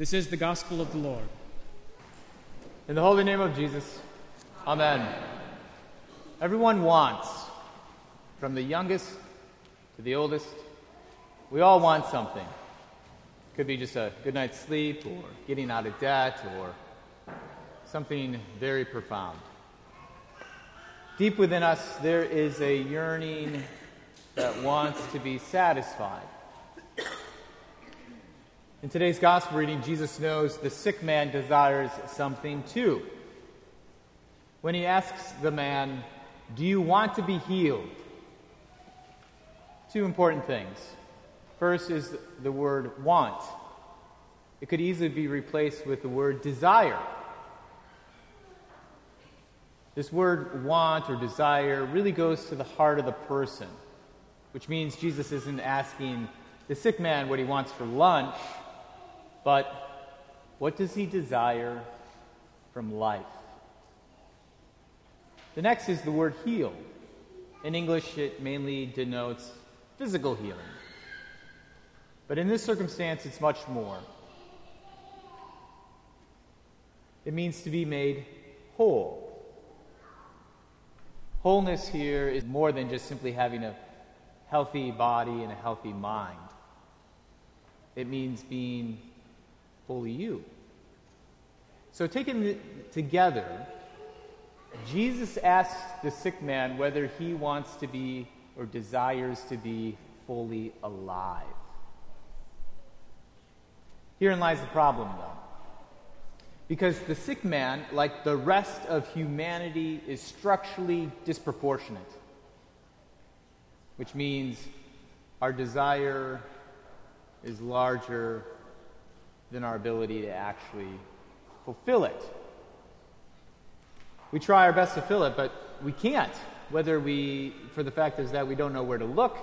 This is the gospel of the Lord. In the holy name of Jesus, Amen. Everyone wants, from the youngest to the oldest, we all want something. It could be just a good night's sleep, or getting out of debt, or something very profound. Deep within us, there is a yearning that wants to be satisfied. In today's gospel reading, Jesus knows the sick man desires something too. When he asks the man, Do you want to be healed? Two important things. First is the word want. It could easily be replaced with the word desire. This word want or desire really goes to the heart of the person, which means Jesus isn't asking the sick man what he wants for lunch but what does he desire from life? The next is the word heal. In English, it mainly denotes physical healing. But in this circumstance, it's much more. It means to be made whole. Wholeness here is more than just simply having a healthy body and a healthy mind. It means being fully you. So, taken together, Jesus asks the sick man whether he wants to be or desires to be fully alive. Herein lies the problem, though. Because the sick man, like the rest of humanity, is structurally disproportionate, which means our desire is larger than our ability to actually fulfill it. We try our best to fill it, but we can't, whether we, for the fact is that we don't know where to look,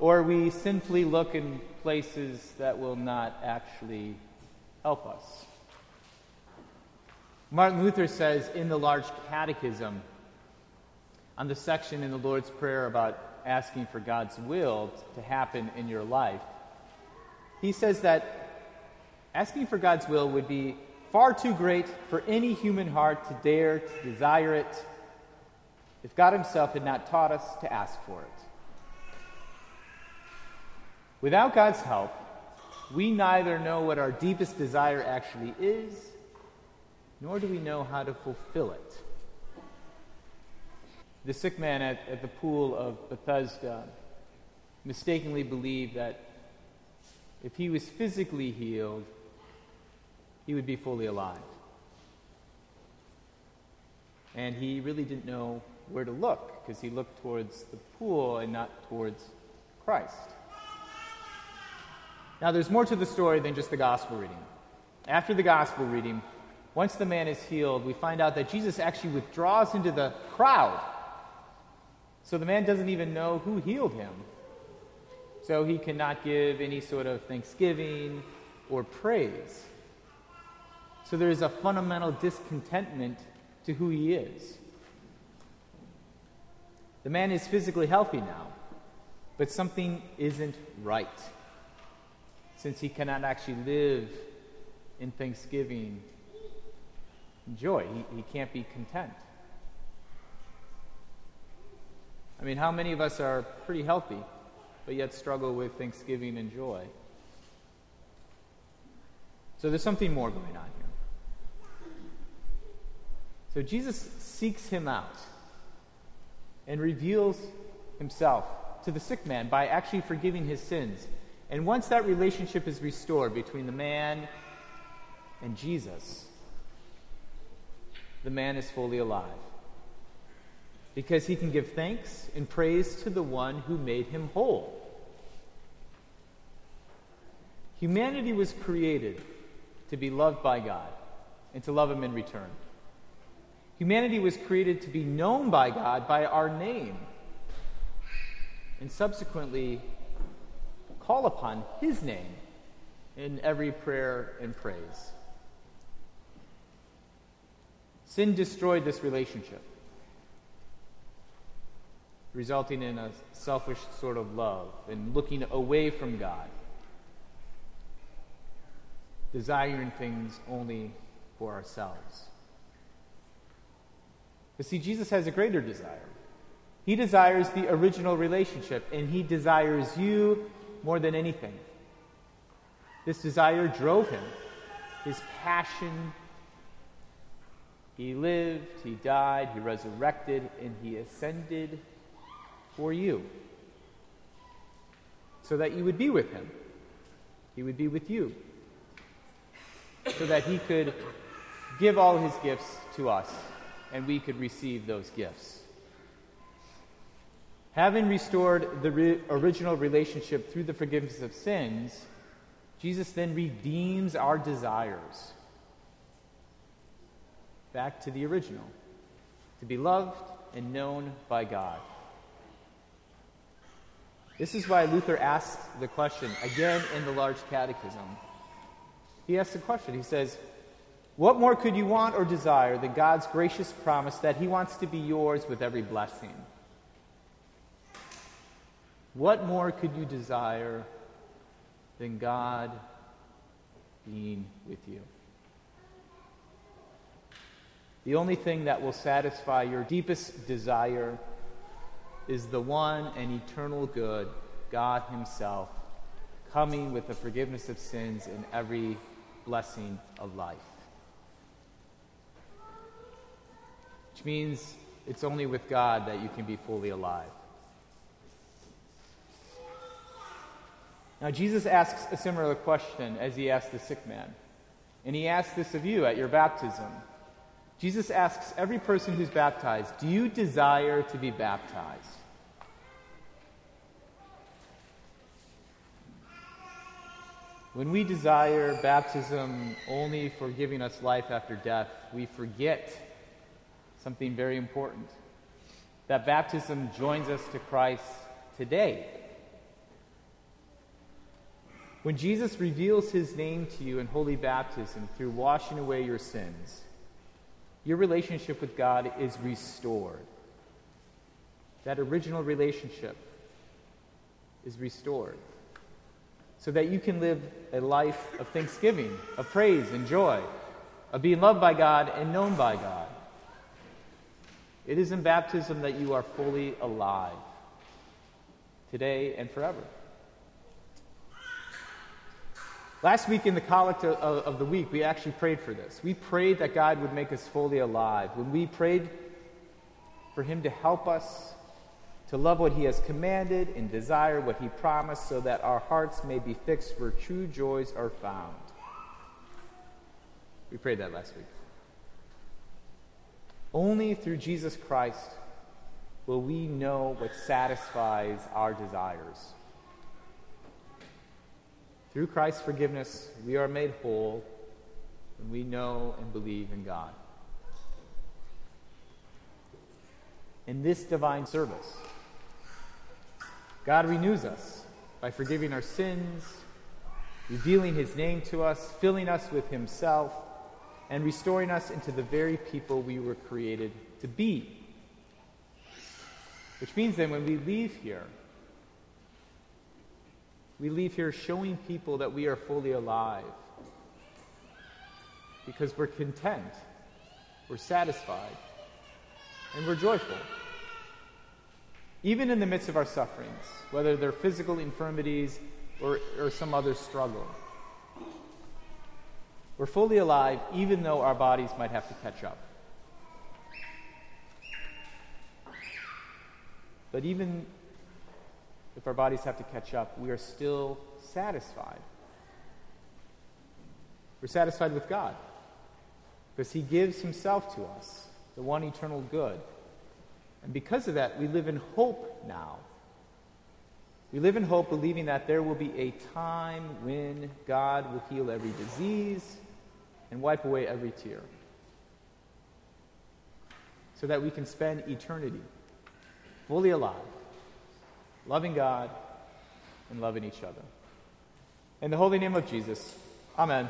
or we simply look in places that will not actually help us. Martin Luther says in the Large Catechism, on the section in the Lord's Prayer about asking for God's will to happen in your life, he says that Asking for God's will would be far too great for any human heart to dare to desire it if God Himself had not taught us to ask for it. Without God's help, we neither know what our deepest desire actually is, nor do we know how to fulfill it. The sick man at, at the pool of Bethesda mistakenly believed that if he was physically healed, he would be fully alive. And he really didn't know where to look because he looked towards the pool and not towards Christ. Now, there's more to the story than just the gospel reading. After the gospel reading, once the man is healed, we find out that Jesus actually withdraws into the crowd. So the man doesn't even know who healed him. So he cannot give any sort of thanksgiving or praise. So there is a fundamental discontentment to who he is. The man is physically healthy now, but something isn't right since he cannot actually live in thanksgiving and joy. He, he can't be content. I mean, how many of us are pretty healthy, but yet struggle with thanksgiving and joy? So there's something more going on here. So Jesus seeks him out and reveals himself to the sick man by actually forgiving his sins. And once that relationship is restored between the man and Jesus, the man is fully alive. Because he can give thanks and praise to the one who made him whole. Humanity was created to be loved by God and to love him in return. Humanity was created to be known by God by our name and subsequently call upon his name in every prayer and praise. Sin destroyed this relationship, resulting in a selfish sort of love and looking away from God, desiring things only for ourselves. But see, Jesus has a greater desire. He desires the original relationship, and He desires you more than anything. This desire drove Him, His passion. He lived, He died, He resurrected, and He ascended for you. So that you would be with Him. He would be with you. So that He could give all His gifts to us, and we could receive those gifts. Having restored the re- original relationship through the forgiveness of sins, Jesus then redeems our desires back to the original to be loved and known by God. This is why Luther asks the question again in the Large Catechism. He asks the question, he says, What more could you want or desire than God's gracious promise that He wants to be yours with every blessing? What more could you desire than God being with you? The only thing that will satisfy your deepest desire is the one and eternal good, God Himself, coming with the forgiveness of sins and every blessing of life. Which means it's only with God that you can be fully alive. Now, Jesus asks a similar question as he asked the sick man. And he asks this of you at your baptism. Jesus asks every person who's baptized, Do you desire to be baptized? When we desire baptism only for giving us life after death, we forget something very important that baptism joins us to Christ today. When Jesus reveals his name to you in holy baptism through washing away your sins, your relationship with God is restored. That original relationship is restored so that you can live a life of thanksgiving, of praise and joy, of being loved by God and known by God. It is in baptism that you are fully alive, today and forever. Last week in the collect of, the week, we actually prayed for this. We prayed that God would make us fully alive. When we prayed for Him to help us to love what He has commanded and desire what He promised, so that our hearts may be fixed where true joys are found. We prayed that last week. Only through Jesus Christ will we know what satisfies our desires. Through Christ's forgiveness, we are made whole when we know and believe in God. In this divine service, God renews us by forgiving our sins, revealing his name to us, filling us with himself, and restoring us into the very people we were created to be. Which means then when we leave here, we leave here showing people that we are fully alive because we're content, we're satisfied, and we're joyful. Even in the midst of our sufferings, whether they're physical infirmities or, or some other struggle. We're fully alive, even though our bodies might have to catch up. But even if our bodies have to catch up, we are still satisfied. We're satisfied with God because He gives Himself to us, the one eternal good. And because of that, we live in hope now. We live in hope, believing that there will be a time when God will heal every disease, and wipe away every tear. So that we can spend eternity fully alive, loving God and loving each other. In the holy name of Jesus, Amen.